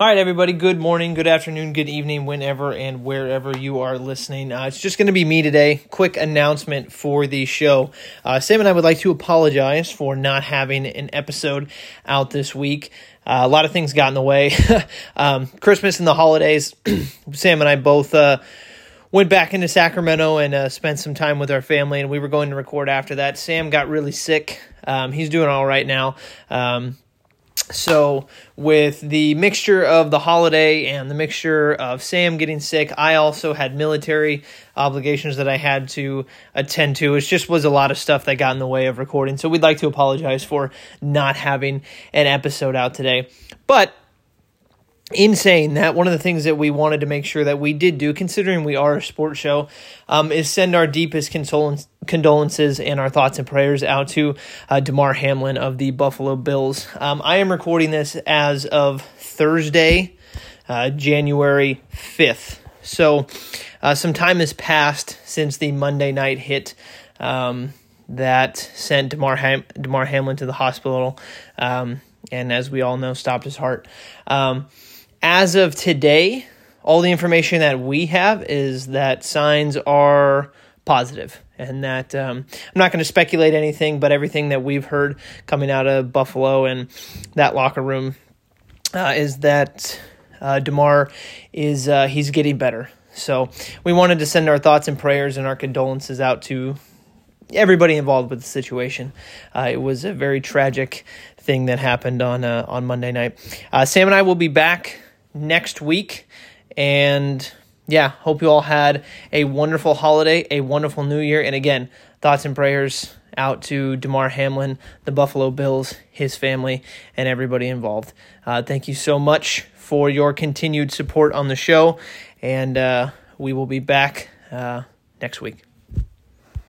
All right, everybody. Good morning, good afternoon, good evening, whenever and wherever you are listening. Uh, it's just going to be me today. Quick announcement for the show. Uh, Sam and I would like to apologize for not having an episode out this week. Uh, a lot of things got in the way. um, Christmas and the holidays. Sam and I both uh, went back into Sacramento and uh, spent some time with our family, and we were going to record after that. Sam got really sick. Um, he's doing all right now. Um, so, with the mixture of the holiday and the mixture of Sam getting sick, I also had military obligations that I had to attend to. It just was a lot of stuff that got in the way of recording. So, we'd like to apologize for not having an episode out today. But in saying that, one of the things that we wanted to make sure that we did do, considering we are a sports show, um, is send our deepest condolences and our thoughts and prayers out to uh, Damar Hamlin of the Buffalo Bills. Um, I am recording this as of Thursday, uh, January 5th. So uh, some time has passed since the Monday night hit. Um, that sent Damar, Ham- Damar Hamlin to the hospital, um, and as we all know, stopped his heart. As of today, all the information that we have is that signs are positive and that um, I'm not going to speculate anything, but everything that we've heard coming out of Buffalo and that locker room uh, is that uh, Damar is uh, he's getting better. So we wanted to send our thoughts and prayers and our condolences out to everybody involved with the situation. Uh, it was a very tragic thing that happened on uh, on Monday night. Uh, Sam and I will be back next week. And yeah, hope you all had a wonderful holiday, a wonderful new year. And again, thoughts and prayers out to Damar Hamlin, the Buffalo Bills, his family, and everybody involved. Uh, thank you so much for your continued support on the show. And uh, we will be back uh, next week.